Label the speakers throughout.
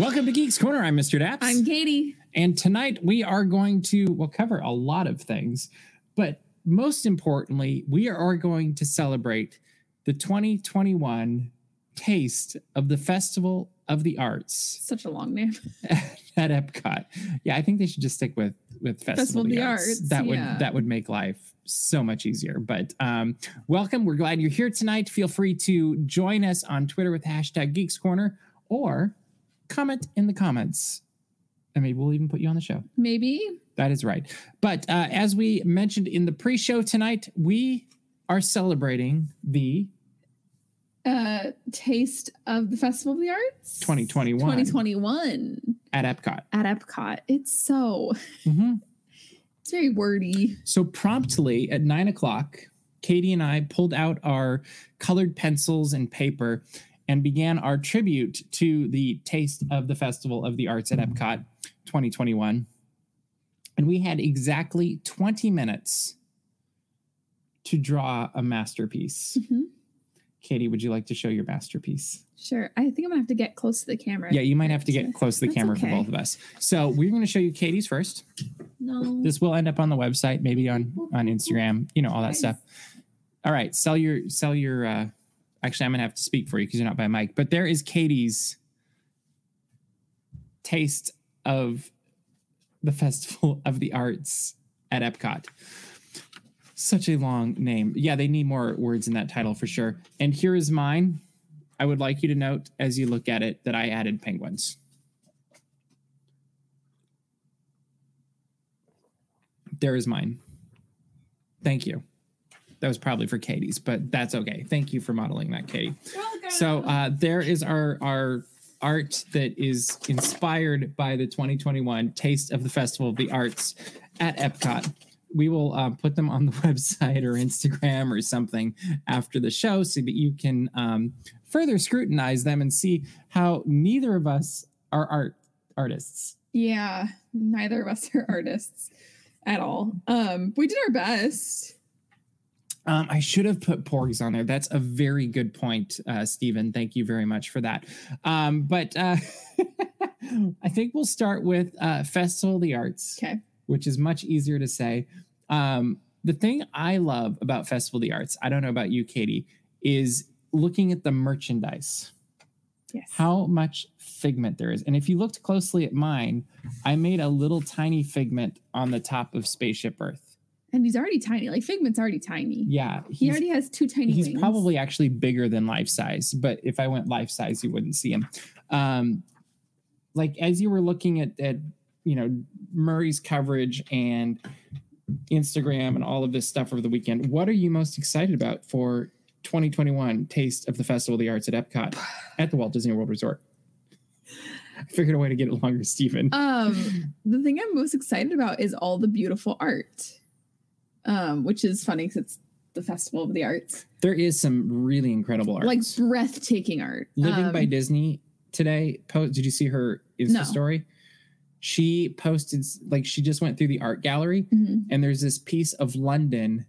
Speaker 1: Welcome to Geeks Corner. I'm Mr. Daps.
Speaker 2: I'm Katie.
Speaker 1: and tonight we are going to, we'll cover a lot of things, but most importantly, we are going to celebrate the 2021 taste of the Festival of the Arts
Speaker 2: Such a long name.
Speaker 1: at Epcot. Yeah, I think they should just stick with with Festival, of the, Arts. That would that would make life so much easier. But um, welcome. We're glad you're here tonight. Feel free to join us on Twitter with hashtag Geeks Corner or comment in the comments, and maybe we'll even put you on the show.
Speaker 2: Maybe.
Speaker 1: That is right. But uh, as we mentioned in the pre-show tonight, we are celebrating the
Speaker 2: Uh Taste of the Festival of the Arts
Speaker 1: 2021
Speaker 2: 2021
Speaker 1: at Epcot.
Speaker 2: at Epcot. It's so
Speaker 1: Mhm.
Speaker 2: it's very wordy.
Speaker 1: So promptly at nine o'clock, Katie and I pulled out our colored pencils and paper and began our tribute to the taste of the Festival of the Arts at Epcot 2021. And we had exactly 20 minutes to draw a masterpiece.
Speaker 2: Mhm.
Speaker 1: Katie, would you like to show your masterpiece?
Speaker 2: Sure. I think I'm gonna have to get close to the camera.
Speaker 1: Yeah, you might have to get close to the
Speaker 2: That's
Speaker 1: camera
Speaker 2: okay.
Speaker 1: for both of us. So we're going to show you Katie's first.
Speaker 2: No.
Speaker 1: This will end up on the website, maybe on on Instagram, you know, all that
Speaker 2: Nice.
Speaker 1: stuff. All right, sell your sell your. uh Actually, I'm to have to speak for you because you're not by mic. But there is Katie's taste of the Festival of the Arts at Epcot. Such a long name. Yeah, they need more words in that title for sure. And here is mine. I would like you to note as you look at it that I added penguins. There is mine. Thank you. That was probably for Katie's, but that's okay. Thank you for modeling that, Katie. So uh, there is our our art that is inspired by the 2021 Taste of the Festival of the Arts at Epcot. We will uh, put them on the website or Instagram or something after the show so that you can um, further scrutinize them and see how neither of us are art artists.
Speaker 2: Yeah. Neither of us are artists at all. Um, we did our best.
Speaker 1: Um, I should have put porgs on there. That's a very good point, uh, Stephen. Thank you very much for that. Um, but uh, I think we'll start with uh, Festival of the Arts,
Speaker 2: Okay.
Speaker 1: which is much easier to say. Um, the thing I love about Festival of the Arts, I don't know about you, Katie, is looking at the merchandise,
Speaker 2: Yes.
Speaker 1: how much figment there is. And if you looked closely at mine, I made a little tiny figment on the top of Spaceship Earth.
Speaker 2: And he's already tiny. Like Figment's already tiny.
Speaker 1: Yeah,
Speaker 2: He already has two tiny
Speaker 1: he's
Speaker 2: wings.
Speaker 1: probably actually bigger than life size but if i went life size you wouldn't see him um like as you were looking at at you know murray's coverage and instagram and all of this stuff over the weekend what are you most excited about for 2021 taste of the festival of the arts at epcot at the walt disney world resort i figured a way to get it longer stephen
Speaker 2: Um, the thing I'm most excited about is all the beautiful art. Um, which is funny because it's the Festival of the Arts.
Speaker 1: there is some really incredible art
Speaker 2: Like breathtaking art.
Speaker 1: Living
Speaker 2: Um,
Speaker 1: by Disney today. Post, did you see her Insta
Speaker 2: No.
Speaker 1: story? She posted like she just went through the art gallery,
Speaker 2: mhm.
Speaker 1: and there's this piece of London,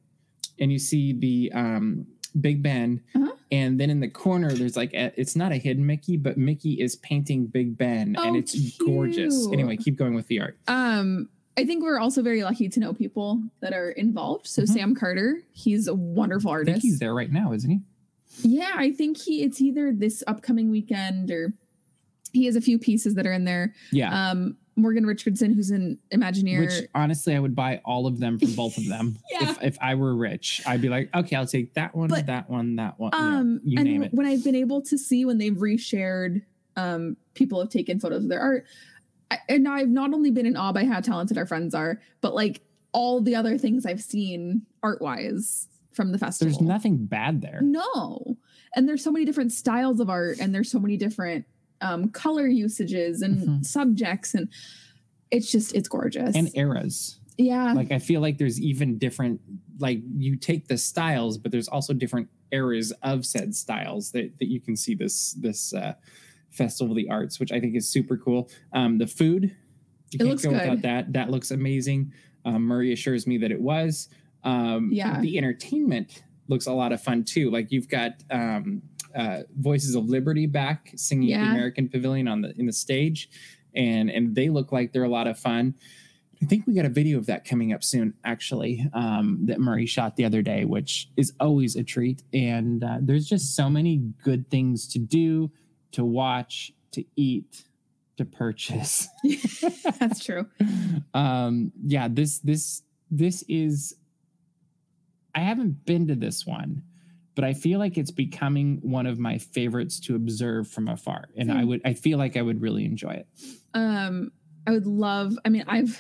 Speaker 1: and you see the um, Big Ben,
Speaker 2: Uh-huh.
Speaker 1: and then in the corner there's like a, it's not a hidden Mickey, but Mickey is painting Big Ben, and
Speaker 2: Oh,
Speaker 1: it's gorgeous. Anyway, keep going with the art.
Speaker 2: Um, I think we're also very lucky to know people that are involved. So
Speaker 1: Mhm.
Speaker 2: Sam Carter, he's a wonderful
Speaker 1: I think
Speaker 2: artist.
Speaker 1: he's there right now, isn't he?
Speaker 2: Yeah, I think he it's either this upcoming weekend or he has a few pieces that are in there.
Speaker 1: Yeah.
Speaker 2: Um, Morgan Richardson, who's an Imagineer.
Speaker 1: Which honestly, I would buy all of them from both of them.
Speaker 2: Yeah.
Speaker 1: If if I were rich, I'd be like, okay, I'll take that one,
Speaker 2: But,
Speaker 1: that one, that one.
Speaker 2: um,
Speaker 1: you
Speaker 2: and
Speaker 1: name it.
Speaker 2: when I've been able to see when they've reshared, um, people have taken photos of their art. I, and I've not only been in awe by how talented our friends are, but like all the other things I've seen art wise from the festival.
Speaker 1: There's nothing bad there.
Speaker 2: No. And there's so many different styles of art and there's so many different um, color usages and
Speaker 1: Mhm.
Speaker 2: subjects and it's just it's gorgeous.
Speaker 1: And eras.
Speaker 2: yeah.
Speaker 1: Like I feel like there's even different like you take the styles, but there's also different eras of said styles that, that you can see this this uh Festival of the Arts, which I think is super cool. Um the food, you
Speaker 2: It
Speaker 1: can't
Speaker 2: looks
Speaker 1: go without that. That looks amazing. Um, Murray assures me that it was. Um,
Speaker 2: Yeah.
Speaker 1: The entertainment looks a lot of fun too. Like you've got um, uh, Voices of Liberty back singing at the American Pavilion on the in the stage, and and they look like they're a lot of fun. I think we got a video of that coming up soon, actually, um, that Murray shot the other day, which is always a treat. And uh, there's just so many good things to do, to watch, to eat, to purchase.
Speaker 2: That's true.
Speaker 1: um, yeah, this this this is. I haven't been to this one, but I feel like it's becoming one of my favorites to observe from afar, and I would I feel like I would really enjoy it.
Speaker 2: Um, I would love. I mean, I've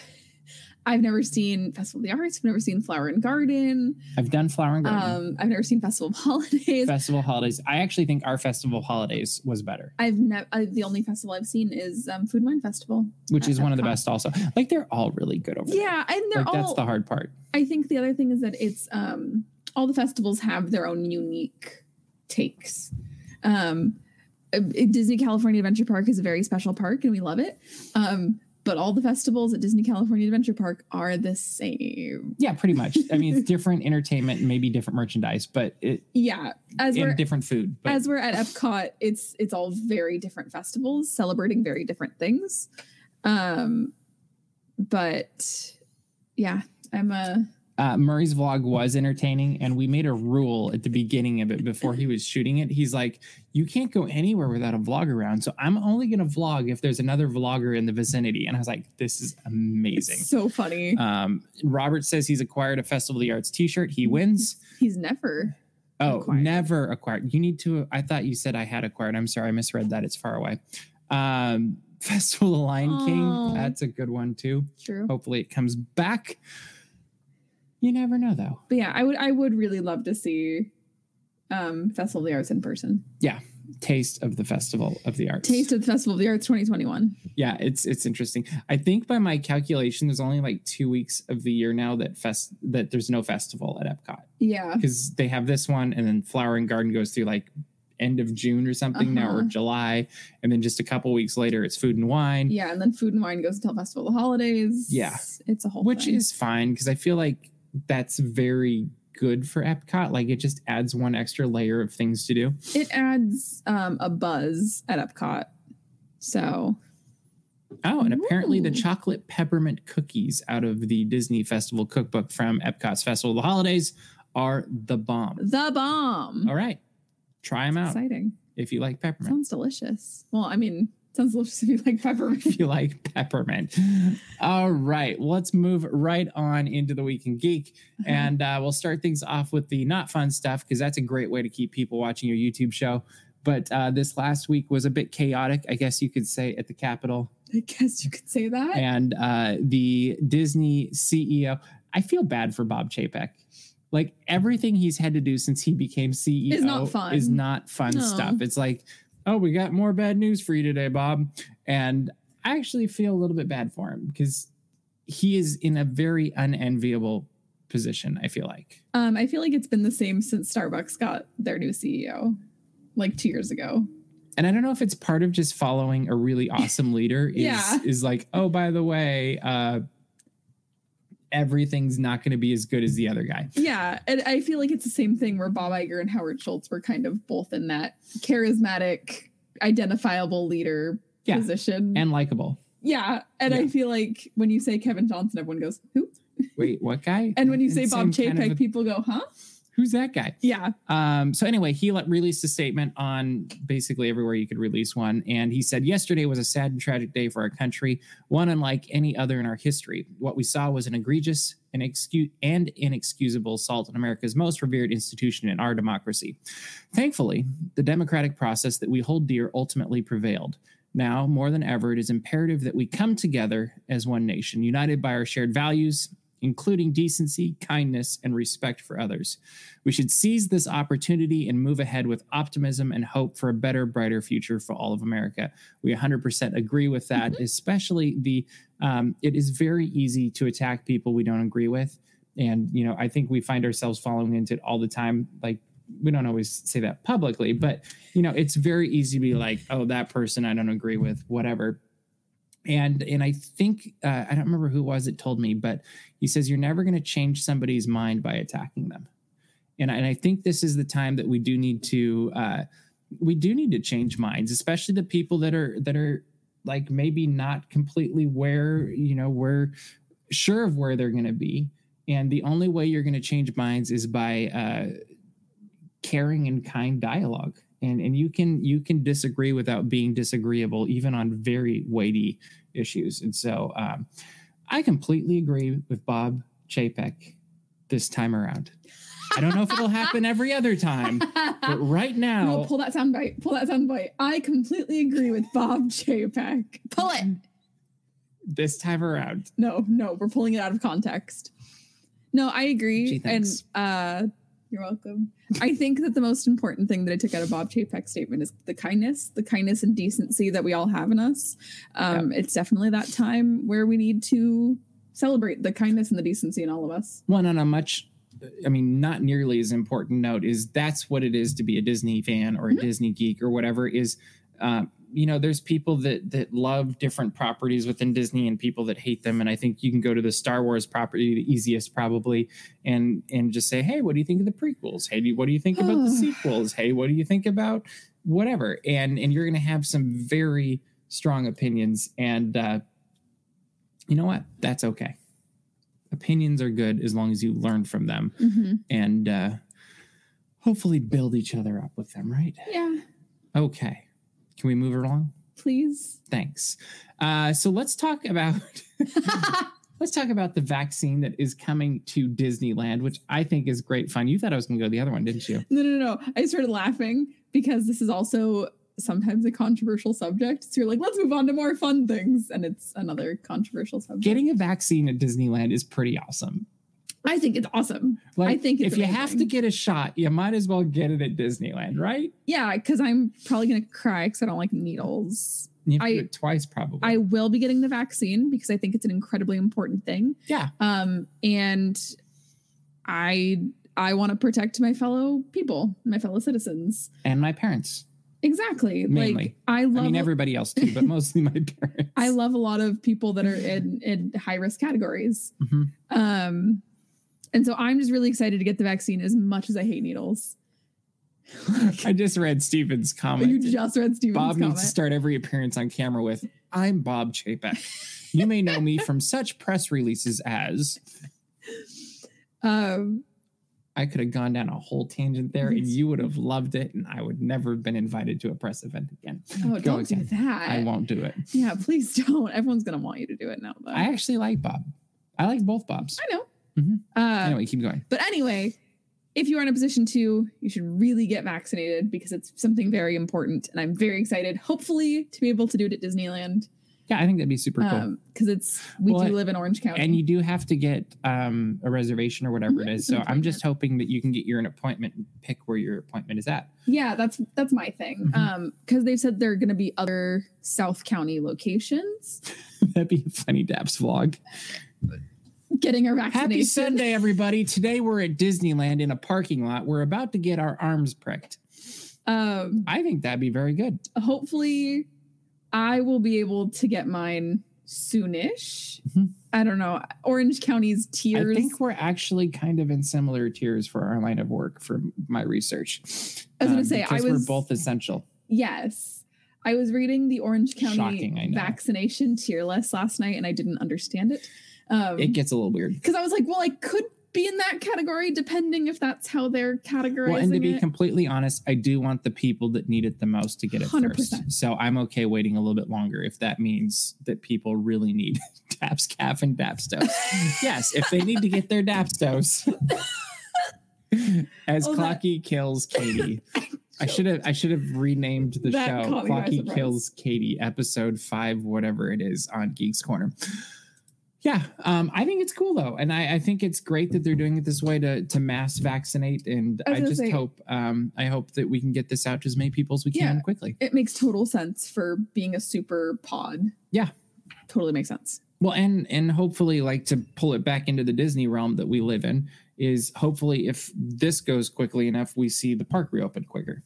Speaker 2: I've never seen Festival of the Arts. I've never seen Flower and Garden.
Speaker 1: I've done Flower and Garden.
Speaker 2: Um, I've never seen Festival of Holidays.
Speaker 1: festival holidays. I actually think our festival of holidays was better,
Speaker 2: I've never. The only festival I've seen is um, Food and Wine Festival.
Speaker 1: which is one of the best. Also, like they're all really good over there.
Speaker 2: Yeah, and they're
Speaker 1: like
Speaker 2: all.
Speaker 1: that's the hard part.
Speaker 2: I think the other thing is that it's um all the festivals have their own unique takes. Um uh, Disney California Adventure Park is a very special park and we love it. But all the festivals at Disney California Adventure Park are the same.
Speaker 1: Yeah, pretty much. I mean, it's different entertainment and maybe different merchandise, but it
Speaker 2: Yeah, as we're
Speaker 1: different food. But
Speaker 2: as we're at Epcot, it's it's all very different festivals celebrating very different things. Um but yeah, I'm a
Speaker 1: uh, Murray's vlog was entertaining, and we made a rule at the beginning of it before he was shooting it. He's like, "You can't go anywhere without a vlog around, so I'm only going to vlog if there's another vlogger in the vicinity." And I was like, "This is amazing."
Speaker 2: so funny.
Speaker 1: Um, Robert says he's acquired a Festival of the Arts T-shirt. He wins.
Speaker 2: He's never
Speaker 1: Oh,
Speaker 2: Acquired.
Speaker 1: never acquired. You need to. I thought you said I had acquired. I'm sorry, I misread that. It's far away. Um, Festival of the Lion King. That's a good one too.
Speaker 2: true.
Speaker 1: Hopefully, it comes back. You never know, though.
Speaker 2: But yeah, I would I would really love to see um Festival of the Arts in person. Yeah.
Speaker 1: Taste of the Festival of the Arts.
Speaker 2: Taste of the Festival of the Arts 2021.
Speaker 1: Yeah, it's it's interesting. I think by my calculation, there's only like two weeks of the year now that fest that there's no festival at Epcot
Speaker 2: Yeah.
Speaker 1: because they have this one, and then Flower and Garden goes through like end of June or something now, or
Speaker 2: Uh-huh.
Speaker 1: July, and then just a couple weeks later, it's Food and Wine.
Speaker 2: Yeah, and then Food and Wine goes until Festival of the Holidays.
Speaker 1: Yeah.
Speaker 2: It's a whole
Speaker 1: which
Speaker 2: thing.
Speaker 1: is fine because I feel like that's very good for Epcot. Like it just adds one extra layer of things to do.
Speaker 2: it adds um a buzz at Epcot. So
Speaker 1: Oh, and apparently the chocolate peppermint cookies out of the Disney Festival cookbook from Epcot's Festival of the Holidays are the bomb.
Speaker 2: the bomb.
Speaker 1: All right, try them out
Speaker 2: Exciting.
Speaker 1: if you like peppermint.
Speaker 2: Sounds delicious. Well, I mean, sounds delicious if you like peppermint.
Speaker 1: if you like peppermint. All right, let's move right on into the Week in Geek. And uh, we'll start things off with the not fun stuff because that's a great way to keep people watching your YouTube show. But uh, this last week was a bit chaotic, I guess you could say, at the Capitol.
Speaker 2: I guess you could say that.
Speaker 1: And uh, the Disney CEO, I feel bad for Bob Chapek. Like everything he's had to do since he became CEO
Speaker 2: Is not fun.
Speaker 1: is not fun
Speaker 2: No.
Speaker 1: stuff. It's like, oh, we got more bad news for you today, Bob. And I actually feel a little bit bad for him because he is in a very unenviable position, I feel like.
Speaker 2: Um, I feel like it's been the same since Starbucks got their new CEO, like two years ago.
Speaker 1: And I don't know if it's part of just following a really awesome leader is,
Speaker 2: Yeah.
Speaker 1: is like, oh, by the way, uh, everything's not going to be as good as the other guy.
Speaker 2: Yeah, and I feel like it's the same thing where Bob Iger and Howard Schultz were kind of both in that charismatic, identifiable leader
Speaker 1: Yeah,
Speaker 2: position.
Speaker 1: And likable.
Speaker 2: yeah, and
Speaker 1: Yeah.
Speaker 2: I feel like when you say Kevin Johnson, everyone goes, "Who?"
Speaker 1: Wait, what guy?
Speaker 2: And when you say Bob
Speaker 1: seemed kind
Speaker 2: Chapek,
Speaker 1: of a-
Speaker 2: people go, "Huh?"
Speaker 1: Who's that guy?
Speaker 2: Yeah,
Speaker 1: Um, so anyway, he let, released a statement on basically everywhere you could release one, and he said yesterday was a sad and tragic day for our country, one unlike any other in our history. What we saw was an egregious and excuse and inexcusable assault on America's most revered institution in our democracy. Thankfully, the democratic process that we hold dear ultimately prevailed. Now, more than ever, it is imperative that we come together as one nation, united by our shared values, including decency, kindness, and respect for others. We should seize this opportunity and move ahead with optimism and hope for a better, brighter future for all of America. We 100% agree with that, especially the, um, it is very easy to attack people we don't agree with. And, you know, I think we find ourselves falling into it all the time. Like, we don't always say that publicly, but, you know, it's very easy to be like, oh, that person I don't agree with, whatever. And and I think uh, I don't remember who it was that told me, but he says you're never going to change somebody's mind by attacking them and and I think this is the time that we do need to uh, we do need to change minds, especially the people that are that are like maybe not completely where you know we're sure of where they're going to be, and the only way you're going to change minds is by uh, caring and kind dialogue. And and you can you can disagree without being disagreeable, even on very weighty issues. And so um, I completely agree with Bob Chapek this time around. I don't know if it'll happen every other time, but right now,
Speaker 2: no, pull that sound bite. Pull that sound bite. I completely agree with Bob Chapek. Pull it.
Speaker 1: This time around.
Speaker 2: No, no, we're pulling it out of context. No, I agree.
Speaker 1: Gee,
Speaker 2: and uh you're welcome. I think that the most important thing that I took out of Bob Chapek's statement is the kindness, the kindness and decency that we all have in us. Um, It's definitely that time where we need to celebrate the kindness and the decency in all of us.
Speaker 1: One on a much, I mean, not nearly as important note is that's what it is to be a Disney fan or a
Speaker 2: Mhm.
Speaker 1: Disney geek or whatever. Is uh, you know, there's people that that love different properties within Disney and people that hate them, and I think you can go to the Star Wars property, the easiest probably, and and just say, hey, what do you think of the prequels? Hey, do- what do you think about the sequels? Hey, what do you think about whatever? And and you're going to have some very strong opinions, and uh, you know what? That's okay. Opinions are good as long as you learn from them
Speaker 2: Mm-hmm.
Speaker 1: and uh, hopefully build each other up with them, right?
Speaker 2: Yeah,
Speaker 1: Okay. Can we move along?
Speaker 2: please.
Speaker 1: Thanks. Uh, so let's talk about let's talk about the vaccine that is coming to Disneyland, which I think is great fun. You thought I was going to go the other one, didn't you?
Speaker 2: No, no, no. I started laughing because this is also sometimes a controversial subject. So you're like, let's move on to more fun things. And it's another controversial subject.
Speaker 1: Getting a vaccine at Disneyland is pretty awesome.
Speaker 2: I think it's awesome.
Speaker 1: Like,
Speaker 2: I think it's
Speaker 1: if you have to get a shot, you might as well get it at Disneyland, right?
Speaker 2: Yeah, because I'm probably going to cry because I don't like needles.
Speaker 1: You have to
Speaker 2: I-
Speaker 1: do it twice, probably.
Speaker 2: I will be getting the vaccine because I think it's an incredibly important thing.
Speaker 1: yeah,
Speaker 2: Um, and I I want to protect my fellow people, my fellow citizens.
Speaker 1: and my parents.
Speaker 2: Exactly.
Speaker 1: Mainly.
Speaker 2: Like I love
Speaker 1: I mean, everybody else too, but mostly my parents.
Speaker 2: I love a lot of people that are in in high risk categories.
Speaker 1: Mhm.
Speaker 2: Um, and so I'm just really excited to get the vaccine as much as I hate needles.
Speaker 1: I just read Steven's comment.
Speaker 2: you just read Steven's
Speaker 1: Bob
Speaker 2: comment.
Speaker 1: needs to start every appearance on camera with I'm Bob Chapek. You may know me from such press releases as
Speaker 2: um,
Speaker 1: I could have gone down a whole tangent there and you would have loved it, and I would never have been invited to a press event again.
Speaker 2: oh,
Speaker 1: Go
Speaker 2: don't do that.
Speaker 1: I won't do it.
Speaker 2: Yeah, please don't. Everyone's gonna want you to do it now, though.
Speaker 1: I actually like Bob. I like both Bobs.
Speaker 2: I know.
Speaker 1: Mhm.
Speaker 2: Uh,
Speaker 1: Anyway, keep going.
Speaker 2: But anyway, if you are in a position to, you should really get vaccinated because it's something very important. And I'm very excited, hopefully, to be able to do it at Disneyland
Speaker 1: Yeah, I think that'd be super cool.
Speaker 2: because it's we
Speaker 1: Well,
Speaker 2: do live in Orange County.
Speaker 1: and you do have to get um, a reservation or whatever
Speaker 2: Mhm,
Speaker 1: it is. So I'm just hoping that you can get your an appointment and pick where your appointment is at.
Speaker 2: yeah, that's that's my thing.
Speaker 1: Mhm.
Speaker 2: Um, because they've said there are going to be other South County locations
Speaker 1: That'd be a funny Daps vlog.
Speaker 2: Getting our vaccination.
Speaker 1: Happy Sunday, everybody. Today we're at Disneyland in a parking lot. We're about to get our arms pricked.
Speaker 2: Um,
Speaker 1: I think that'd be very good.
Speaker 2: hopefully, I will be able to get mine soonish.
Speaker 1: Mhm.
Speaker 2: I don't know. Orange County's tiers.
Speaker 1: I think we're actually kind of in similar tiers for our line of work for my research.
Speaker 2: I was gonna
Speaker 1: Um,
Speaker 2: say, I was-
Speaker 1: we're both essential.
Speaker 2: Yes. I was reading the Orange County
Speaker 1: Shocking,
Speaker 2: vaccination tier list last night and I didn't understand it. Um
Speaker 1: It gets a little weird.
Speaker 2: because I was like, well, I could be in that category depending if that's how they're categorizing
Speaker 1: Well, and to be
Speaker 2: it.
Speaker 1: completely honest, I do want the people that need it the most to get it
Speaker 2: 100%.
Speaker 1: first. So I'm okay waiting a little bit longer if that means that people really need DAPS calf and DAPS dose. yes, if they need to get their DAPS dose. As
Speaker 2: Oh, that-
Speaker 1: Clocky kills Katie. I should have I should have renamed the
Speaker 2: That
Speaker 1: show
Speaker 2: caught me by
Speaker 1: Clocky. Kills Katie, episode five, whatever it is, on Geeks Corner. Yeah, um, I think it's cool though, and I, I think it's great that they're doing it this way to to mass vaccinate. And
Speaker 2: I
Speaker 1: I, just
Speaker 2: say-
Speaker 1: hope um, I hope that we can get this out to as many people as we can quickly.
Speaker 2: it makes total sense for being a super pod.
Speaker 1: Yeah.
Speaker 2: Totally makes sense.
Speaker 1: Well, and and hopefully, like to pull it back into the Disney realm that we live in, is hopefully if this goes quickly enough, we see the park reopen quicker.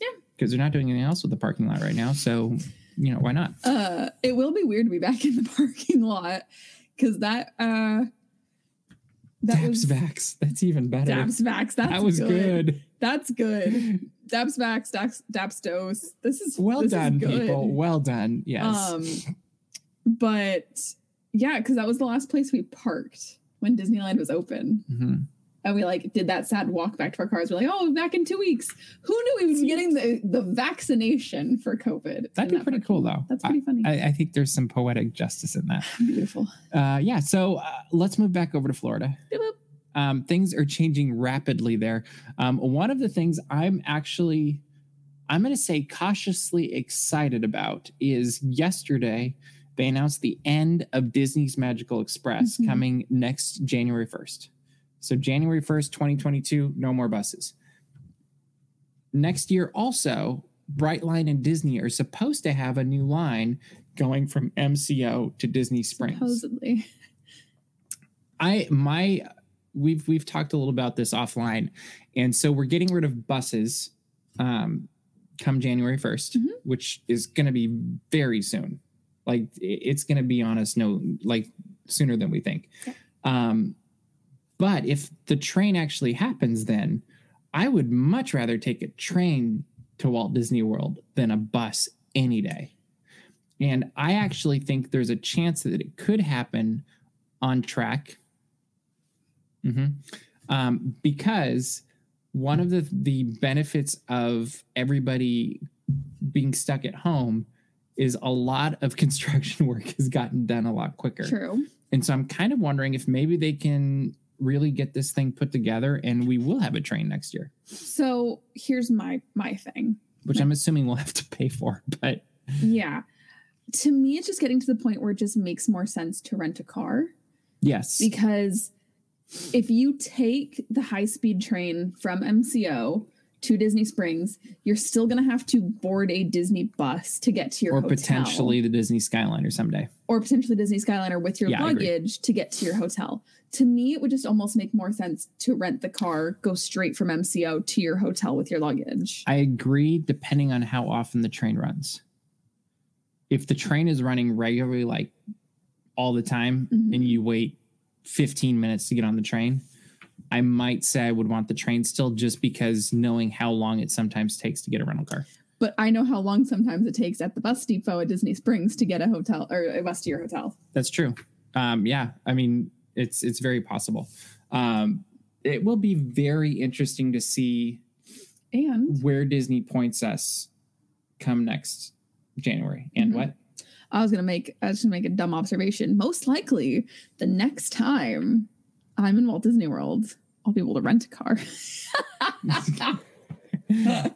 Speaker 2: Yeah.
Speaker 1: because they're not doing anything else with the parking lot right now. So you know why not?
Speaker 2: Uh it will be weird to be back in the parking lot because that uh that
Speaker 1: Daps
Speaker 2: was
Speaker 1: Vax. That's even better.
Speaker 2: Daps Vax.
Speaker 1: That was good.
Speaker 2: That's good. Daps Vax, Daps, Daps Dose. This is
Speaker 1: well
Speaker 2: this is
Speaker 1: done,
Speaker 2: good.
Speaker 1: people. Well done. Yes.
Speaker 2: Um, but yeah, because that was the last place we parked when Disneyland was open.
Speaker 1: Mhm.
Speaker 2: And we like did that sad walk back to our cars. We're like, oh, back in two weeks. Who knew we would be getting the, the vaccination for COVID?
Speaker 1: That'd be pretty
Speaker 2: that
Speaker 1: cool, though.
Speaker 2: That's pretty funny.
Speaker 1: I, I think there's some poetic justice in that.
Speaker 2: Beautiful.
Speaker 1: Uh, yeah. So uh, let's move back over to Florida.
Speaker 2: Boop, boop.
Speaker 1: Um, things are changing rapidly there. Um, one of the things I'm actually, I'm going to say cautiously excited about is yesterday they announced the end of Disney's Magical Express
Speaker 2: Mhm.
Speaker 1: coming next January 1st. So January 1st, 2022, no more buses. Next year, also, Brightline and Disney are supposed to have a new line going from MCO to Disney Springs.
Speaker 2: Supposedly.
Speaker 1: I my we've we've talked a little about this offline, and so we're getting rid of buses um, come January 1st
Speaker 2: Mhm.
Speaker 1: which is going to be very soon. Like it's going to be on us no like sooner than we think.
Speaker 2: Yeah.
Speaker 1: Um, but if the train actually happens, then I would much rather take a train to Walt Disney World than a bus any day. And I actually think there's a chance that it could happen on track. Mhm. Um, because one of the the benefits of everybody being stuck at home is a lot of construction work has gotten done a lot quicker.
Speaker 2: True.
Speaker 1: And so I'm kind of wondering if maybe they can really get this thing put together and we will have a train next year,
Speaker 2: So here's my my thing.
Speaker 1: which I'm assuming we'll have to pay for. But
Speaker 2: Yeah. To me, it's just getting to the point where it just makes more sense to rent a car
Speaker 1: yes,
Speaker 2: because if you take the high speed train from MCO to Disney Springs, you're still going to have to board a Disney bus to get to your
Speaker 1: or
Speaker 2: hotel.
Speaker 1: potentially the Disney Skyliner someday.
Speaker 2: or potentially Disney Skyliner with your
Speaker 1: Yeah,
Speaker 2: luggage to get to your hotel. To me, it would just almost make more sense to rent the car, go straight from MCO to your hotel with your luggage.
Speaker 1: I agree, depending on how often the train runs. If the train is running regularly, like all the time,
Speaker 2: Mhm.
Speaker 1: and you wait 15 minutes to get on the train, I might say I would want the train still just because knowing how long it sometimes takes to get a rental car.
Speaker 2: But I know how long sometimes it takes at the bus depot at Disney Springs to get a hotel or a bus to your hotel.
Speaker 1: That's true. Um, yeah, I mean, it's it's very possible. Um, it will be very interesting to see
Speaker 2: And
Speaker 1: where Disney points us come next January. And
Speaker 2: Mhm.
Speaker 1: what?
Speaker 2: I was gonna make I was gonna make a dumb observation. Most likely, the next time I'm in Walt Disney World, I'll be able to rent a car.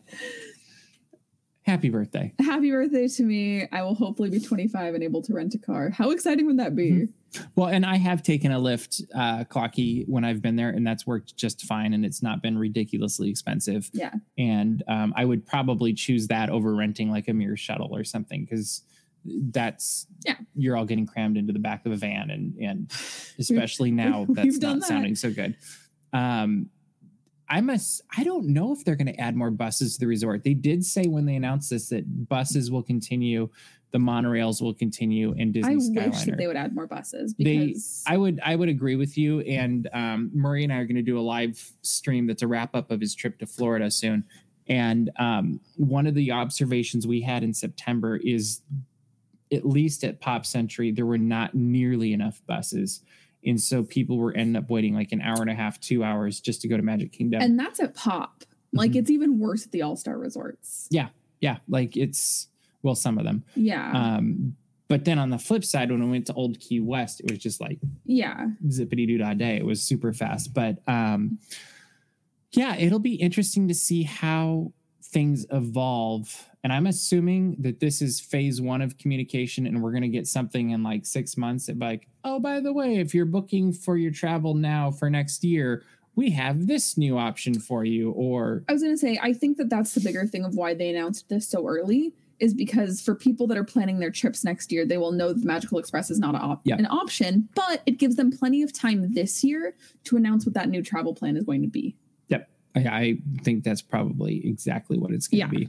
Speaker 1: Happy birthday.
Speaker 2: Happy birthday to me! I will hopefully be 25 and able to rent a car. How exciting would that be?
Speaker 1: Well, and I have taken a Lyft, uh, Clocky, when I've been there, and that's worked just fine, and it's not been ridiculously expensive.
Speaker 2: Yeah.
Speaker 1: And um, I would probably choose that over renting like a mere shuttle or something because that's
Speaker 2: Yeah.
Speaker 1: you're all getting crammed into the back of a van, and and especially now that's not
Speaker 2: that.
Speaker 1: sounding so good. Um, I must. I don't know if they're going to add more buses to the resort. They did say when they announced this that buses will continue, the monorails will continue, and Disney
Speaker 2: I
Speaker 1: Skyliner.
Speaker 2: wish that they would add more buses
Speaker 1: They- I would I would agree with you. And um, Murray and I are going to do a live stream that's a wrap up of his trip to Florida soon. And um, one of the observations we had in September is, at least at Pop Century, there were not nearly enough buses, and so people were ending up waiting like an hour and a half, two hours just to go to Magic Kingdom.
Speaker 2: and that's at Pop. Like
Speaker 1: Mhm.
Speaker 2: it's even worse at the All Star resorts.
Speaker 1: yeah, yeah. like it's well, some of them.
Speaker 2: Yeah,
Speaker 1: Um, but then on the flip side, when we went to Old Key West, it was just like
Speaker 2: yeah.
Speaker 1: zippity doo dah day. It was super fast. But um, yeah, it'll be interesting to see how things evolve. And I'm assuming that this is phase one of communication, and we're going to get something in like six months. That like, oh, by the way, if you're booking for your travel now for next year, we have this new option for you. Or
Speaker 2: I was gonna say, I think that that's the bigger thing of why they announced this so early is because for people that are planning their trips next year, they will know that the Magical Express is not op-
Speaker 1: Yeah.
Speaker 2: an option, but it gives them plenty of time this year to announce what that new travel plan is going to be.
Speaker 1: I, I think that's probably exactly what it's going
Speaker 2: Yeah.
Speaker 1: to be.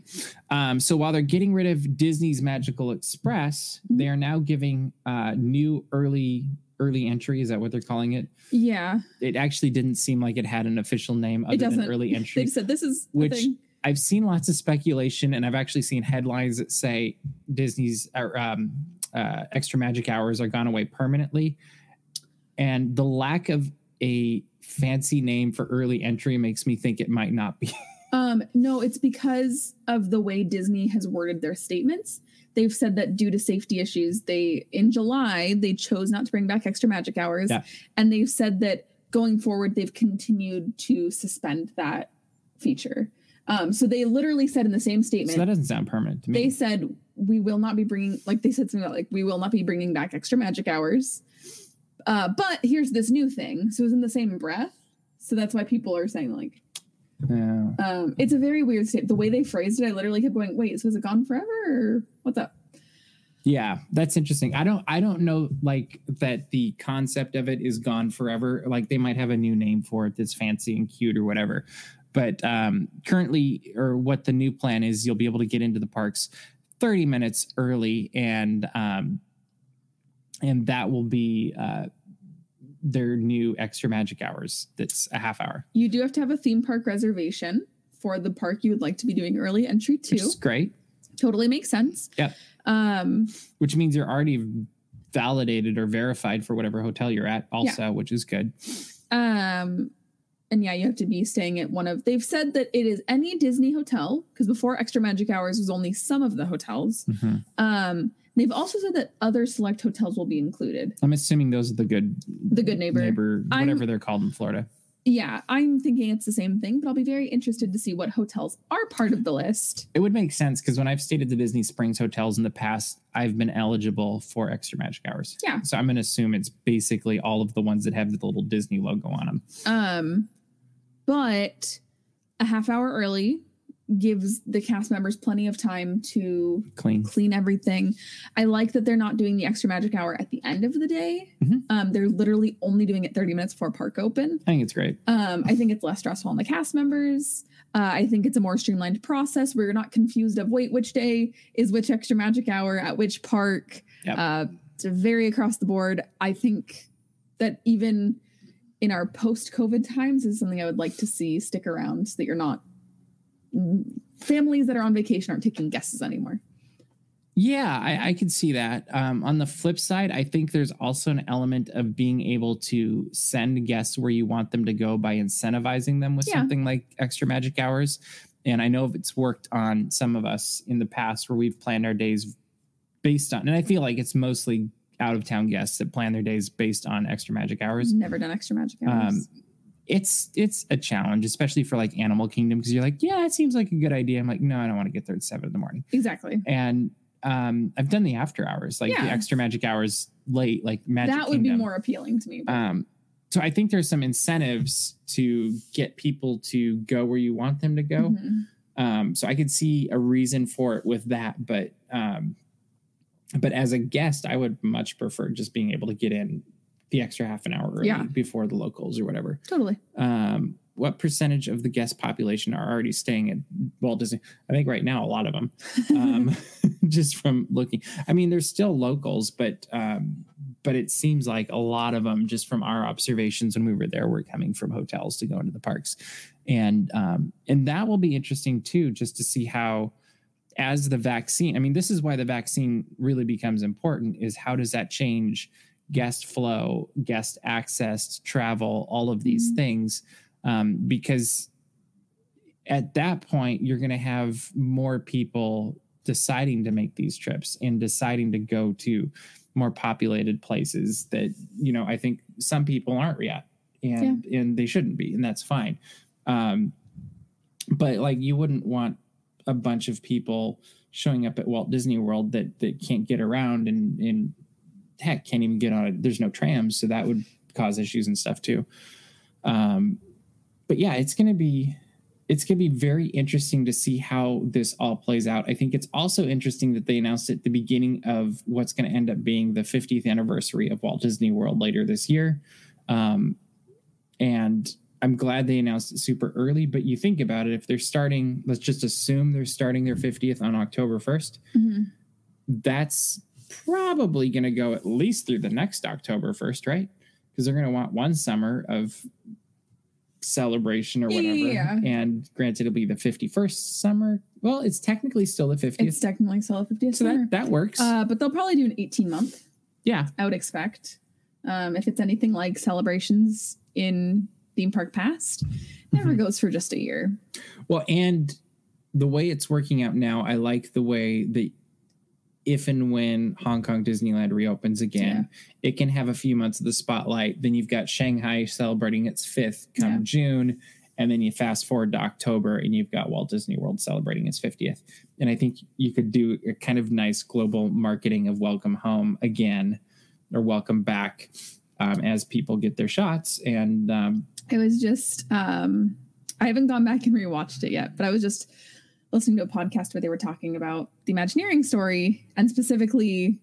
Speaker 1: Um, so while they're getting rid of Disney's Magical Express,
Speaker 2: Mhm.
Speaker 1: they are now giving uh, new early early entry. Is that what they're calling it?
Speaker 2: Yeah,
Speaker 1: It actually didn't seem like it had an official name other than early
Speaker 2: They
Speaker 1: entry.
Speaker 2: just said this is
Speaker 1: Which-
Speaker 2: thing.
Speaker 1: I've seen lots of speculation, and I've actually seen headlines that say Disney's uh, um, uh, extra magic hours are gone away permanently, and the lack of a fancy name for early entry makes me think it might not be.
Speaker 2: Um, no, it's because of the way Disney has worded their statements. They've said that due to safety issues, they in July they chose not to bring back extra magic hours,
Speaker 1: Yeah.
Speaker 2: and they've said that going forward they've continued to suspend that feature. Um, so they literally said in the same
Speaker 1: so
Speaker 2: statement,
Speaker 1: that doesn't sound permanent to me.
Speaker 2: they said we will not be bringing like they said something about like we will not be bringing back extra magic hours. Uh, but here's this new thing. So it was in the same breath. So that's why people are saying like
Speaker 1: yeah.
Speaker 2: um, it's a very weird state. The way they phrased it, I literally kept going, "Wait, so is it gone forever, or what's up?"
Speaker 1: Yeah, that's interesting. I don't I don't know like that the concept of it is gone forever. Like they might have a new name for it that's fancy and cute or whatever. But um currently or what the new plan is you'll be able to get into the parks 30 minutes early and um and that will be uh their new extra magic hours that's a half hour.
Speaker 2: You do have to have a theme park reservation for the park you would like to be doing early entry to.
Speaker 1: Which great.
Speaker 2: Totally makes sense.
Speaker 1: Yeah.
Speaker 2: Um,
Speaker 1: Which means you're already validated or verified for whatever hotel you're at also, which is good.
Speaker 2: um, and yeah, you have to be staying at one of. They've said that it is any Disney hotel because before Extra Magic Hours was only some of the hotels.
Speaker 1: Mhm.
Speaker 2: Um, they've also said that other select hotels will be included.
Speaker 1: I'm assuming those are the good
Speaker 2: The good neighbor.
Speaker 1: neighbor,
Speaker 2: I'm-
Speaker 1: whatever they're called in Florida.
Speaker 2: Yeah, I'm thinking it's the same thing, but I'll be very interested to see what hotels are part of the list.
Speaker 1: It would make sense because when I've stayed at the Disney Springs hotels in the past, I've been eligible for extra magic hours.
Speaker 2: Yeah.
Speaker 1: So I'm going to assume it's basically all of the ones that have the little Disney logo on them.
Speaker 2: Um, but a half hour early gives the cast members plenty of time to
Speaker 1: Clean.
Speaker 2: clean everything. I like that they're not doing the extra magic hour at the end of the day.
Speaker 1: Mhm.
Speaker 2: Um, they're literally only doing it 30 minutes before park open.
Speaker 1: I think it's great.
Speaker 2: Um, I think it's less stressful on the cast members. Uh, I think it's a more streamlined process where you're not confused of wait, which day is which extra magic hour at which park.
Speaker 1: Yep.
Speaker 2: Uh, it's very across the board. I think that even in our post-COVID times is something I would like to see stick around so that you're not families that are on vacation aren't taking guesses anymore.
Speaker 1: Yeah, I, I can see that. Um, on the flip side, I think there's also an element of being able to send guests where you want them to go by incentivizing them with
Speaker 2: Yeah.
Speaker 1: something like extra magic hours. And I know it's worked on some of us in the past where we've planned our days based on, and I feel like it's mostly out of town guests that plan their days based on extra magic hours.
Speaker 2: Never done extra magic hours.
Speaker 1: Um, it's it's a challenge, especially for like Animal Kingdom, because you're like, yeah, it seems like a good idea. I'm like, no, I don't want to get there at seven in the morning
Speaker 2: exactly.
Speaker 1: and um I've done the after hours, like the extra magic hours late, like Magic
Speaker 2: that would be more appealing to me. but-
Speaker 1: Um, so I think there's some incentives to get people to go where you want them to go.
Speaker 2: Mhm.
Speaker 1: Um, so I could see a reason for it with that, but um, but as a guest, I would much prefer just being able to get in the extra half an hour early
Speaker 2: Yeah.
Speaker 1: before the locals or whatever.
Speaker 2: Totally.
Speaker 1: Um, what percentage of the guest population are already staying at Walt Disney? I think right now a lot of them. um, just from looking. I mean, there's still locals, but um, but it seems like a lot of them, just from our observations when we were there, were coming from hotels to go into the parks, and um, and that will be interesting too, just to see how. As the vaccine, I mean, this is why the vaccine really becomes important. Is how does that change guest flow, guest access, travel, all of these
Speaker 2: Mhm.
Speaker 1: things? Um, because at that point you're going to have more people deciding to make these trips and deciding to go to more populated places that you know i think some people aren't yet and and they shouldn't be and that's fine um but like you wouldn't want a bunch of people showing up at walt disney world that that can't get around and and heck can't even get on it there's no trams so that would cause issues and stuff too um but yeah it's going to be it's going to be very interesting to see how this all plays out. I think it's also interesting that they announced at the beginning of what's going to end up being the 50th anniversary of Walt Disney World later this year. Um, and I'm glad they announced it super early, but you think about it, if they're starting, let's just assume they're starting their 50th on October 1st,
Speaker 2: Mhm.
Speaker 1: that's probably going to go at least through the next October 1st, right? Because they're going to want one summer of celebration or whatever.
Speaker 2: yeah.
Speaker 1: And granted, it'll be the 51st summer. Well, it's technically still the 50th.
Speaker 2: It's technically still a 50th
Speaker 1: so
Speaker 2: summer.
Speaker 1: that, that works.
Speaker 2: uh, but they'll probably do an 18 month.
Speaker 1: yeah.
Speaker 2: I would expect. Um, if it's anything like celebrations in theme park past, never
Speaker 1: Mhm.
Speaker 2: goes for just a year.
Speaker 1: Well, and the way it's working out now, I like the way that if and when Hong Kong Disneyland reopens again, it can have a few months of the spotlight. Then you've got Shanghai celebrating its fifth come
Speaker 2: Yeah.
Speaker 1: June. And then you fast forward to October and you've got Walt Disney World celebrating its 50th. And I think you could do a kind of nice global marketing of welcome home again or welcome back um, as people get their shots. And um,
Speaker 2: I was just, um, I haven't gone back and rewatched it yet, but I was just listening to a podcast where they were talking about the Imagineering story and specifically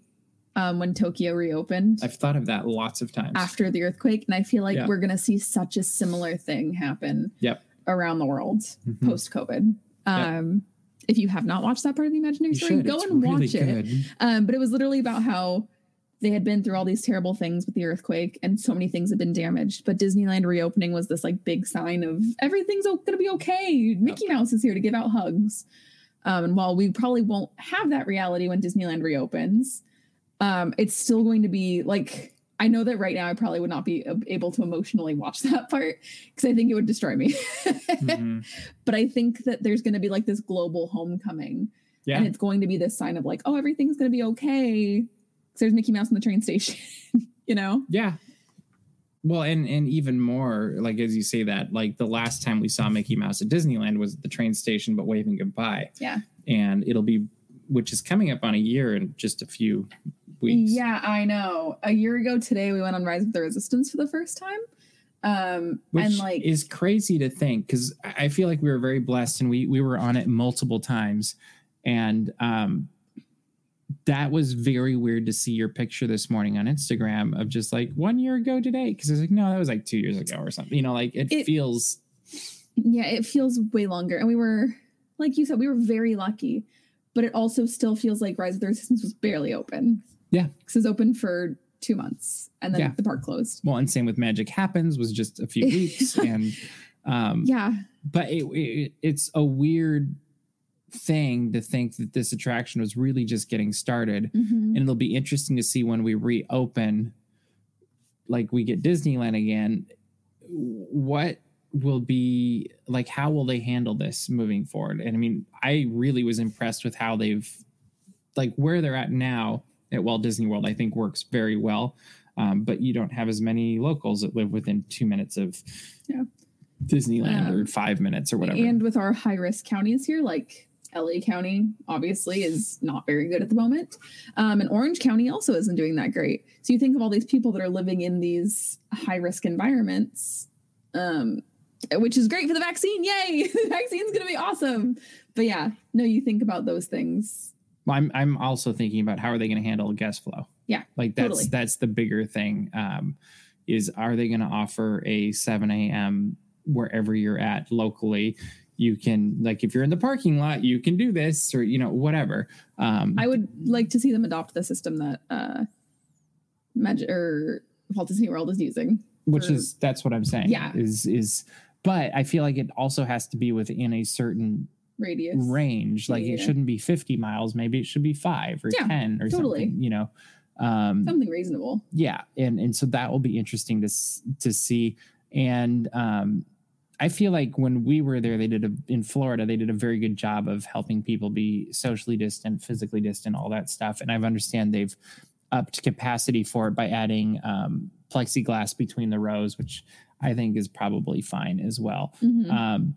Speaker 2: um, when Tokyo reopened
Speaker 1: I've thought of that lots of times.
Speaker 2: after the earthquake. And I feel like
Speaker 1: Yeah.
Speaker 2: we're going to see such a similar thing happen
Speaker 1: Yep.
Speaker 2: around the world
Speaker 1: Mhm.
Speaker 2: post COVID. Um, If you have not watched that part of the Imagineering
Speaker 1: You
Speaker 2: story,
Speaker 1: should.
Speaker 2: go
Speaker 1: It's
Speaker 2: and
Speaker 1: really
Speaker 2: watch it. Um, but it was literally about how they had been through all these terrible things with the earthquake and so many things had been damaged. But Disneyland reopening was this like big sign of everything's going to be okay. Mickey Mouse is here to give out hugs. Um, and while we probably won't have that reality when Disneyland reopens, um, it's still going to be like, I know that right now I probably would not be able to emotionally watch that part because I think it would destroy me.
Speaker 1: Mhm.
Speaker 2: but I think that there's going to be like this global homecoming
Speaker 1: Yeah.
Speaker 2: and it's going to be this sign of like, oh, everything's going to be okay. There's Mickey Mouse in the train station, you know?
Speaker 1: Yeah. Well, and and even more, like as you say that, like the last time we saw Mickey Mouse at Disneyland was at the train station, but waving goodbye.
Speaker 2: Yeah.
Speaker 1: And it'll be, which is coming up on a year in just a few weeks.
Speaker 2: Yeah, I know. A year ago today, we went on Rise of the Resistance for the first time. Um,
Speaker 1: Which
Speaker 2: and like,
Speaker 1: is crazy to think because I I feel like we were very blessed and we we were on it multiple times, and um, that was very weird to see your picture this morning on Instagram of just like one year ago today because it's like no that was like two years ago or something you know like it,
Speaker 2: It-
Speaker 1: feels
Speaker 2: yeah, it feels way longer. And we were, like you said, we were very lucky, but it also still feels like Rise of the Resistance was barely open.
Speaker 1: Yeah.
Speaker 2: Because it was open for two months and then
Speaker 1: Yeah.
Speaker 2: the park closed.
Speaker 1: well and same with Magic Happens was just a few weeks and um
Speaker 2: Yeah.
Speaker 1: but it, it it's a weird thing to think that this attraction was really just getting started
Speaker 2: Mhm.
Speaker 1: and it'll be interesting to see when we reopen like we get disneyland again what will be like how will they handle this moving forward and i mean i really was impressed with how they've like where they're at now at walt disney world i think works very well um, but you don't have as many locals that live within two minutes of
Speaker 2: Yeah.
Speaker 1: disneyland or
Speaker 2: Um,
Speaker 1: five minutes or whatever
Speaker 2: And with our high risk counties here, like LA County, obviously, is not very good at the moment. Um, and Orange County also isn't doing that great. So you think of all these people that are living in these high risk environments, um, which is great for the vaccine. Yay! the vaccine's going to be awesome. But yeah, no, you think about those things.
Speaker 1: Well, I'm I'm also thinking about how are they going to handle guest flow.
Speaker 2: Yeah,
Speaker 1: like that's
Speaker 2: totally.
Speaker 1: that's the bigger thing. Um, is are they going to offer a 7 a.m. wherever you're at locally? You can like if you're in the parking lot, you can do this or you know whatever. Um,
Speaker 2: I would like to see them adopt the system that uh, Magic or Walt Disney World is using.
Speaker 1: which
Speaker 2: for-
Speaker 1: is that's what I'm saying.
Speaker 2: Yeah.
Speaker 1: is is. But I feel like it also has to be within a certain
Speaker 2: Radius.
Speaker 1: range. Like it shouldn't be 50 miles. Maybe it should be five or
Speaker 2: Yeah,
Speaker 1: 10 or
Speaker 2: totally.
Speaker 1: something. You know. Um,
Speaker 2: Something reasonable.
Speaker 1: yeah and and so that will be interesting to to see and um i feel like when we were there they did a in florida they did a very good job of helping people be socially distant physically distant all that stuff. And i understand they've upped capacity for it by adding um plexiglass between the rows which i think is probably fine as well.
Speaker 2: Mhm.
Speaker 1: um,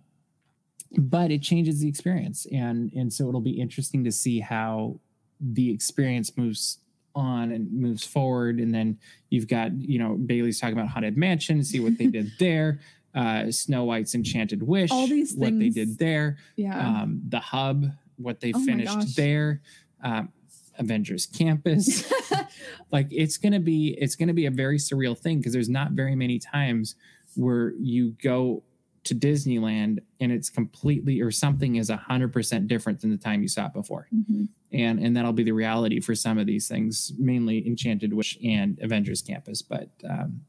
Speaker 1: but it changes the experience. And and so it'll be interesting to see how the experience moves on and moves forward. And then you've got you know bailey's talking about haunted mansion see what they did there uh snow white's enchanted wish
Speaker 2: All these
Speaker 1: what they did there
Speaker 2: yeah.
Speaker 1: um the hub what they
Speaker 2: Oh
Speaker 1: finished there um avengers campus like it's gonna be it's gonna be a very surreal thing because there's not very many times where you go to disneyland and it's completely or something is a 100% different than the time you saw it before
Speaker 2: Mhm.
Speaker 1: and and that'll be the reality for some of these things mainly enchanted wish and avengers campus but um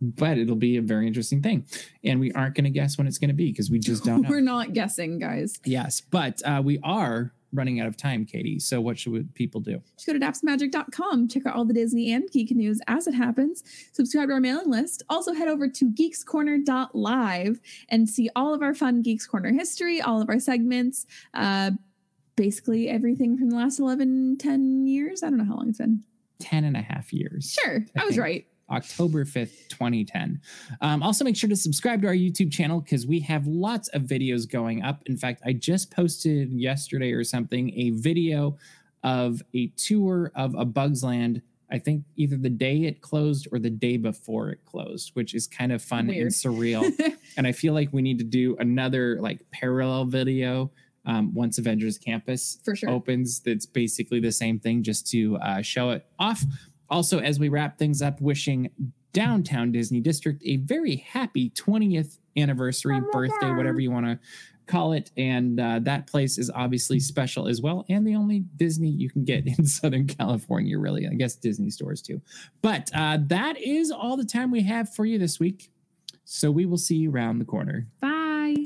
Speaker 1: but it'll be a very interesting thing. And we aren't going to guess when it's going to be because we just don't know.
Speaker 2: We're not guessing, guys.
Speaker 1: Yes, but uh, we are running out of time, Katie. So what should people do?
Speaker 2: Just go to dapsmagic.com, check out all the Disney and geek news as it happens, subscribe to our mailing list. Also head over to geekscorner.live and see all of our fun Geeks Corner history, all of our segments, uh, basically everything from the last 11, 10 years. I don't know how long it's been.
Speaker 1: 10 and a half years.
Speaker 2: Sure, I, I was right.
Speaker 1: October 5th, 2010. Um, also, make sure to subscribe to our YouTube channel because we have lots of videos going up. In fact, I just posted yesterday or something a video of a tour of a Bugs Land. I think either the day it closed or the day before it closed, which is kind of fun Weird. and surreal. and I feel like we need to do another like parallel video um, once Avengers Campus
Speaker 2: for sure
Speaker 1: opens. That's basically the same thing, just to uh, show it off. Also, as we wrap things up, wishing downtown Disney District a very happy 20th anniversary, oh birthday, God. whatever you want to call it. And uh, that place is obviously special as well, and the only Disney you can get in Southern California, really. I guess Disney stores too. But uh, that is all the time we have for you this week. So we will see you around the corner.
Speaker 2: Bye.